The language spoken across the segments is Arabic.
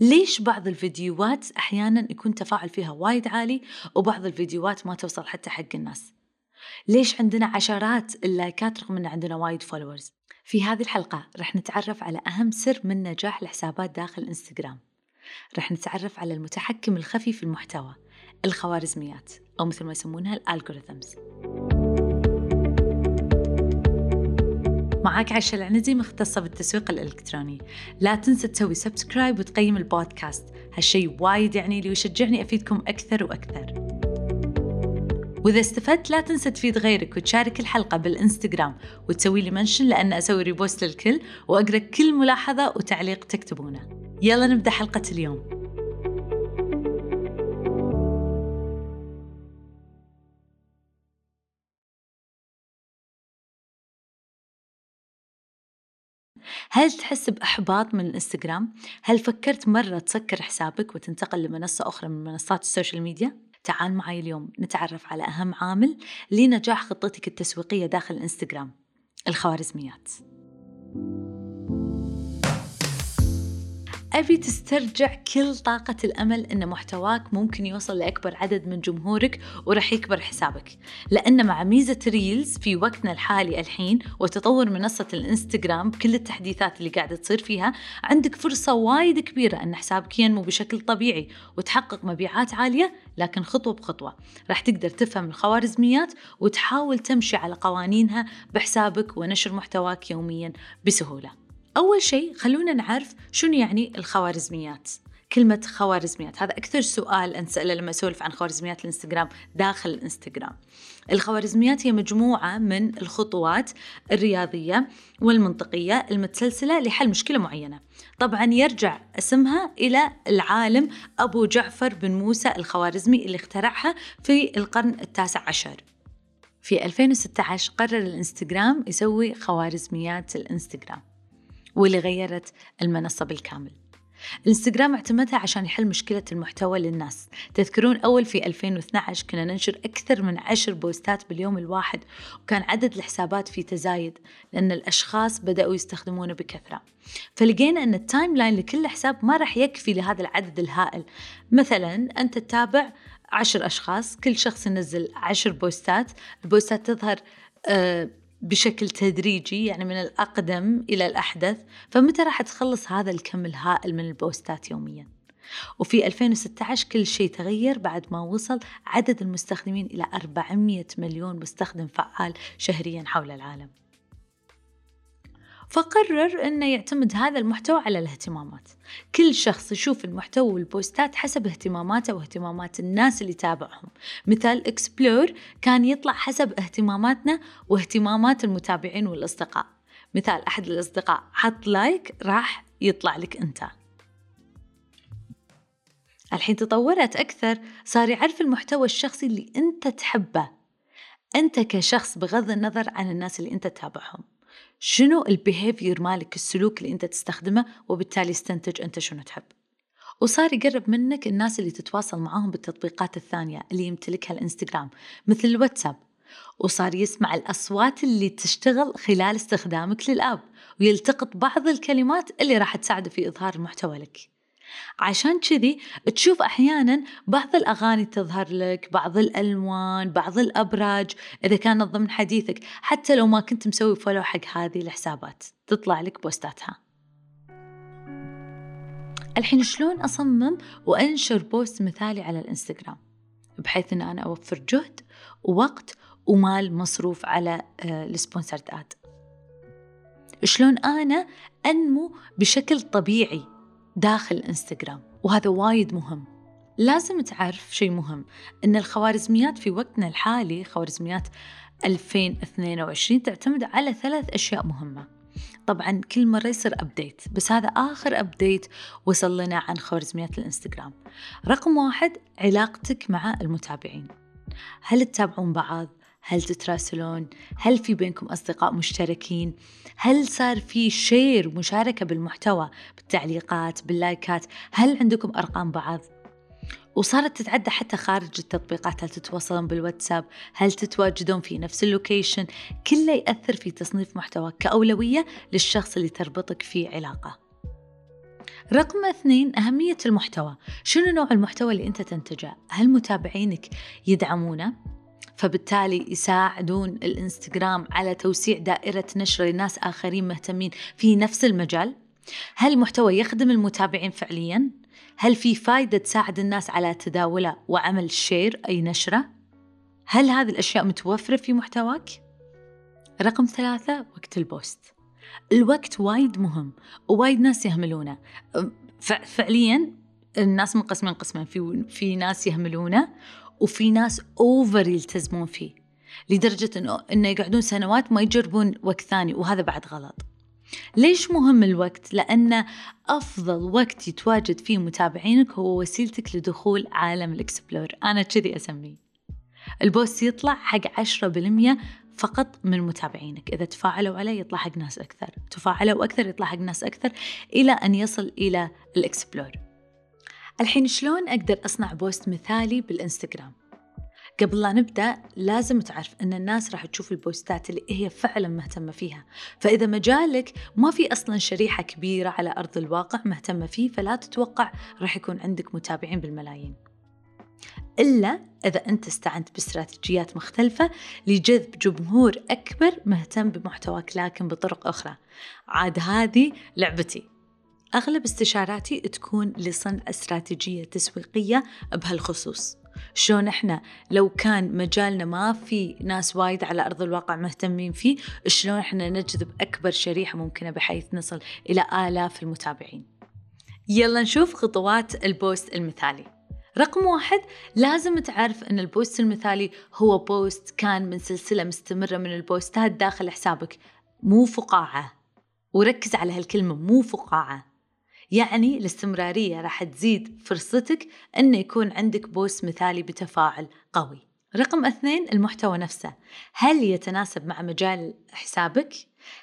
ليش بعض الفيديوهات أحيانا يكون تفاعل فيها وايد عالي وبعض الفيديوهات ما توصل حتى حق الناس؟ ليش عندنا عشرات اللايكات رغم أن عندنا وايد followers في هذه الحلقة رح نتعرف على أهم سر من نجاح الحسابات داخل الانستغرام رح نتعرف على المتحكم الخفي في المحتوى الخوارزميات أو مثل ما يسمونها ال algorithms معاك عيشة العنزي مختصة بالتسويق الإلكتروني. لا تنسى تسوي subscribe وتقيم البودكاست. هالشي وايد يعني لي ويشجعني أفيدكم أكثر وأكثر. وإذا استفدت لا تنسى تفيد غيرك وتشارك الحلقة بالإنستغرام وتسوي لي mention لأن أسوي repost للكل وأقرأ كل ملاحظة وتعليق تكتبونه. يلا نبدأ حلقة اليوم. هل تحس بإحباط من الإنستغرام؟ هل فكرت مرة تسكر حسابك وتنتقل لمنصة أخرى من منصات ال social media؟ تعال معي اليوم نتعرف على أهم عامل لنجاح خطتك التسويقية داخل الإنستغرام الخوارزميات. أبي تسترجع كل طاقة الأمل أن محتواك ممكن يوصل لأكبر عدد من جمهورك ورح يكبر حسابك. لأن مع ميزة reels في وقتنا الحالي الحين وتطور منصة الإنستغرام بكل التحديثات اللي قاعدة تصير فيها عندك فرصة وايد كبيرة أن حسابك ينمو بشكل طبيعي وتحقق مبيعات عالية لكن خطوة بخطوة. راح تقدر تفهم الخوارزميات وتحاول تمشي على قوانينها بحسابك ونشر محتواك يوميا بسهولة. أول شيء خلونا نعرف شنو يعني الخوارزميات كلمة خوارزميات. هذا أكثر سؤال أنسأله لما أسولف عن خوارزميات الإنستغرام داخل الإنستغرام. الخوارزميات هي مجموعة من الخطوات الرياضية والمنطقية المتسلسلة لحل مشكلة معينة. طبعا يرجع اسمها إلى العالم أبو جعفر بن موسى الخوارزمي اللي اخترعها في القرن التاسع عشر. في 2016 قرر الإنستغرام يسوي خوارزميات الإنستغرام. واللي غيرت المنصة بالكامل. الانستغرام اعتمدها عشان يحل مشكلة المحتوى للناس. تذكرون أول في 2012 كنا ننشر أكثر من عشر بوستات باليوم الواحد وكان عدد الحسابات في تزايد لأن الأشخاص بدأوا يستخدمونه بكثرة. فلقينا أن ال timeline لكل حساب ما راح يكفي لهذا العدد الهائل. مثلا أنت تتابع عشر أشخاص كل شخص ينزل عشر بوستات. البوستات تظهر آه بشكل تدريجي يعني من الأقدم إلى الأحدث. فمتى راح تخلص هذا الكم الهائل من البوستات يوميا؟ وفي 2016 كل شيء تغير بعد ما وصل عدد المستخدمين إلى 400 مليون مستخدم فعال شهريا حول العالم. فقرر أنه يعتمد هذا المحتوى على الاهتمامات. كل شخص يشوف المحتوى والبوستات حسب اهتماماته واهتمامات الناس اللي تابعهم مثال explore كان يطلع حسب اهتماماتنا واهتمامات المتابعين والأصدقاء. مثال أحد الأصدقاء حط like راح يطلع لك أنت. الحين تطورت أكثر صار يعرف المحتوى الشخصي اللي أنت تحبه. أنت كشخص بغض النظر عن الناس اللي أنت تتابعهم. شنو البيهيفير مالك السلوك اللي أنت تستخدمه وبالتالي استنتج أنت شنو تحب. وصار يقرب منك الناس اللي تتواصل معاهم بالتطبيقات الثانية اللي يمتلكها الإنستغرام مثل الواتساب. وصار يسمع الأصوات اللي تشتغل خلال استخدامك للآب ويلتقط بعض الكلمات اللي راح تساعده في إظهار المحتوى لك. عشان كذي تشوف أحيانا بعض الأغاني تظهر لك بعض الألوان بعض الأبراج إذا كانت ضمن حديثك حتى لو ما كنت مسوي follow حق هذه الحسابات. تطلع لك بوستاتها. الحين شلون أصمم وأنشر post مثالي على الإنستغرام؟ بحيث أن أنا أوفر جهد ووقت ومال مصروف على آه، ال sponsored ad. شلون أنا أنمو بشكل طبيعي داخل انستغرام وهذا وايد مهم. لازم تعرف شيء مهم إن الخوارزميات في وقتنا الحالي خوارزميات 2022 تعتمد على ثلاث أشياء مهمة. طبعا كل مرة يصير أبديت بس هذا آخر أبديت وصل لنا عن خوارزميات الإنستغرام. رقم واحد علاقتك مع المتابعين. هل تتابعون بعض؟ هل تتراسلون؟ هل في بينكم أصدقاء مشتركين؟ هل صار في share مشاركة بالمحتوى بالتعليقات باللايكات؟ هل عندكم أرقام بعض؟ وصارت تتعدى حتى خارج التطبيقات هل تتواصلون بالواتساب هل تتواجدون في نفس ال location كله يأثر في تصنيف محتواك كأولوية للشخص اللي تربطك فيه علاقة رقم اثنين أهمية المحتوى شنو نوع المحتوى اللي أنت تنتجه هل متابعينك يدعمونه فبالتالي يساعدون الإنستغرام على توسيع دائرة نشر لناس آخرين مهتمين في نفس المجال. هل المحتوى يخدم المتابعين فعليا؟ هل في فايدة تساعد الناس على تداوله وعمل share أي نشرة؟ هل هذه الأشياء متوفرة في محتواك؟ رقم ثلاثة وقت ال post. الوقت وايد مهم ووايد ناس يهملونه. فعليا الناس منقسمين قسمين في في ناس يهملونه. وفي ناس over يلتزمون فيه لدرجة انه إنه يقعدون سنوات ما يجربون وقت ثاني وهذا بعد غلط. ليش مهم الوقت؟ لأن أفضل وقت يتواجد فيه متابعينك هو وسيلتك لدخول عالم ال explore أنا كذي أسميه ال post يطلع حق 10% فقط من متابعينك إذا تفاعلوا عليه يطلع حق ناس أكثر تفاعلوا أكثر يطلع حق ناس أكثر إلى أن يصل إلى ال explore الحين شلون أقدر أصنع post مثالي بالإنستغرام؟ قبل لا نبدأ لازم تعرف أن الناس راح تشوف البوستات اللي هي فعلا مهتمة فيها. فإذا مجالك ما في أصلا شريحة كبيرة على أرض الواقع مهتمة فيه فلا تتوقع راح يكون عندك متابعين بالملايين. إلا إذا أنت استعنت باستراتيجيات مختلفة لجذب جمهور أكبر مهتم بمحتواك لكن بطرق أخرى. عاد هذه لعبتي. أغلب استشاراتي تكون لصنع استراتيجية تسويقية بهالخصوص. شلون إحنا لو كان مجالنا ما في ناس وايد على أرض الواقع مهتمين فيه شلون إحنا نجذب أكبر شريحة ممكنة بحيث نصل إلى آلاف المتابعين. يلا نشوف خطوات post المثالي. رقم واحد لازم تعرف أن ال post المثالي هو post كان من سلسلة مستمرة من ال posts داخل حسابك مو فقاعة. وركز على هالكلمة مو فقاعة. يعني الاستمرارية راح تزيد فرصتك أنه يكون عندك post مثالي بتفاعل قوي رقم اثنين المحتوى نفسه هل يتناسب مع مجال حسابك؟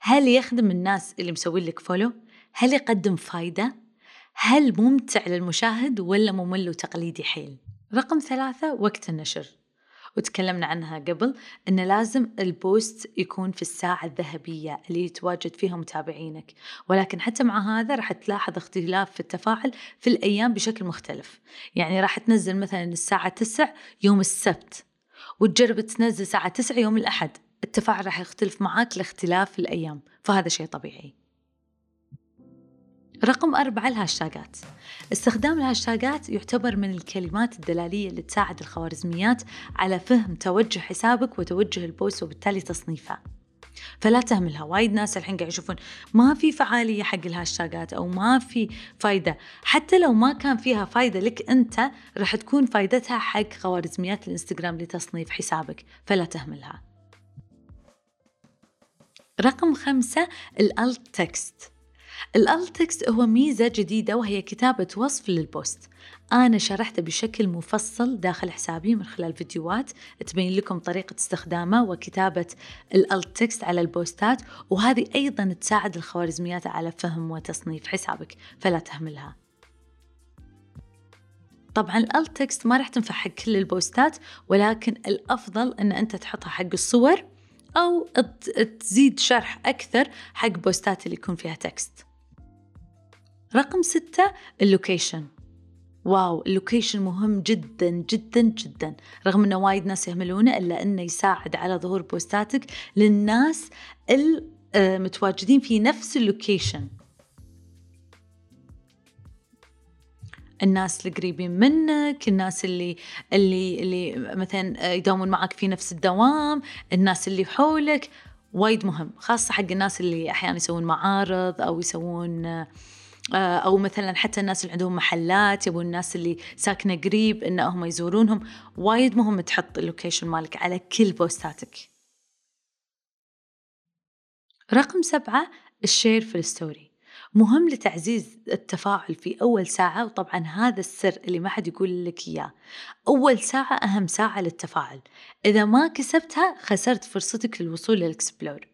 هل يخدم الناس اللي مسوين لك follow؟ هل يقدم فايدة؟ هل ممتع للمشاهد ولا ممل وتقليدي حيل؟ رقم ثلاثة وقت النشر وتكلمنا عنها قبل أن لازم ال post يكون في الساعة الذهبية اللي يتواجد فيها متابعينك. ولكن حتى مع هذا راح تلاحظ اختلاف في التفاعل في الأيام بشكل مختلف. يعني راح تنزل مثلا الساعة 9 يوم السبت وتجرب تنزل الساعة 9 يوم الأحد. التفاعل راح يختلف معاك لاختلاف الأيام فهذا شيء طبيعي. رقم أربعة ال hashtags. استخدام ال hashtags يعتبر من الكلمات الدلالية اللي تساعد الخوارزميات على فهم توجه حسابك وتوجه ال post وبالتالي تصنيفه. فلا تهملها وايد ناس الحين قاعد يشوفون ما في فعالية حق ال hashtags أو ما في فايدة. حتى لو ما كان فيها فايدة لك أنت راح تكون فايدتها حق خوارزميات الإنستغرام لتصنيف حسابك. فلا تهملها. رقم خمسة ال alt text. ال alt text هو ميزة جديدة وهي كتابة وصف لل post. أنا شرحته بشكل مفصل داخل حسابي من خلال فيديوهات تبين لكم طريقة استخدامه وكتابة ال alt text على ال posts وهذه أيضا تساعد الخوارزميات على فهم وتصنيف حسابك فلا تهملها. طبعا ال alt text ما راح تنفع حق كل ال posts ولكن الأفضل إن أنت تحطها حق الصور أو تزيد شرح أكثر حق posts اللي يكون فيها text رقم ستة ال location. wow ال location مهم جدا جدا جدا. رغم إنه وايد ناس يهملونه إلا إنه يساعد على ظهور post اتك للناس المتواجدين في نفس ال location. الناس القريبين منك الناس اللي اللي اللي مثلا يداومون معك في نفس الدوام الناس اللي حولك. وايد مهم خاصة حق الناس اللي أحيانا يسوون معارض أو يسوون آه، أو مثلا حتى الناس اللي عندهم محلات يبون الناس اللي ساكنة قريب انهم يزورونهم. وايد مهم تحط ال location مالك على كل post اتك. رقم سبعة ال share في ال story. مهم لتعزيز التفاعل في أول ساعة وطبعا هذا السر اللي ما حد يقول لك إياه. أول ساعة أهم ساعة للتفاعل. إذا ما كسبتها خسرت فرصتك للوصول لل explore.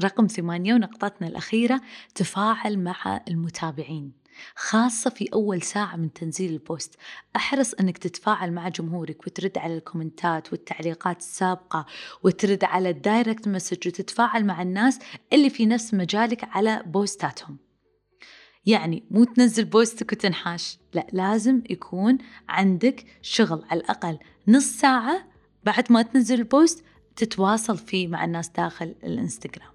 رقم ثمانية ونقطتنا الأخيرة تفاعل مع المتابعين. خاصة في أول ساعة من تنزيل ال post. أحرص أنك تتفاعل مع جمهورك وترد على ال comments والتعليقات السابقة وترد على ال direct message وتتفاعل مع الناس اللي في نفس مجالك على post اتهم. يعني مو تنزل post ك وتنحاش لا لازم يكون عندك شغل على الأقل نص ساعة بعد ما تنزل ال post تتواصل فيه مع الناس داخل الإنستغرام.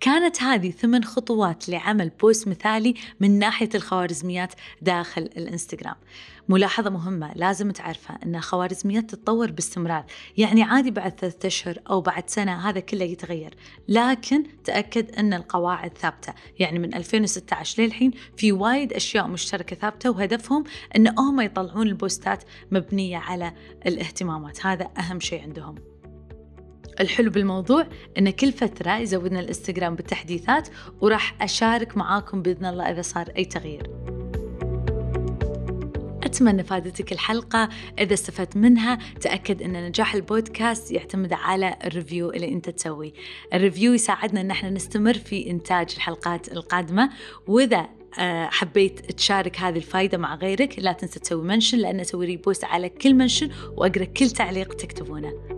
كانت هذه ثمان خطوات لعمل post مثالي من ناحية الخوارزميات داخل الانستغرام. ملاحظة مهمة لازم تعرفها أن الخوارزميات تتطور باستمرار. يعني عادي بعد ثلاثة أشهر أو بعد سنة هذا كله يتغير. لكن تأكد أن القواعد ثابتة. يعني من 2016 للحين في وايد أشياء مشتركة ثابتة وهدفهم أن هم يطلعون ال posts مبنية على الاهتمامات. هذا أهم شيء عندهم. الحلو بالموضوع إن كل فترة يزودنا الإنستغرام بالتحديثات وراح أشارك معاكم بإذن الله إذا صار أي تغيير. أتمنى فادتك الحلقة. إذا استفدت منها تأكد أن نجاح البودكاست يعتمد على ال review اللي أنت تسويه ال review يساعدنا أن إحنا نستمر في إنتاج الحلقات القادمة. وإذا آه، حبيت تشارك هذه الفائدة مع غيرك لا تنسى تسوي mention لأن أسوي repost على كل mention وأقرأ كل تعليق تكتبونه.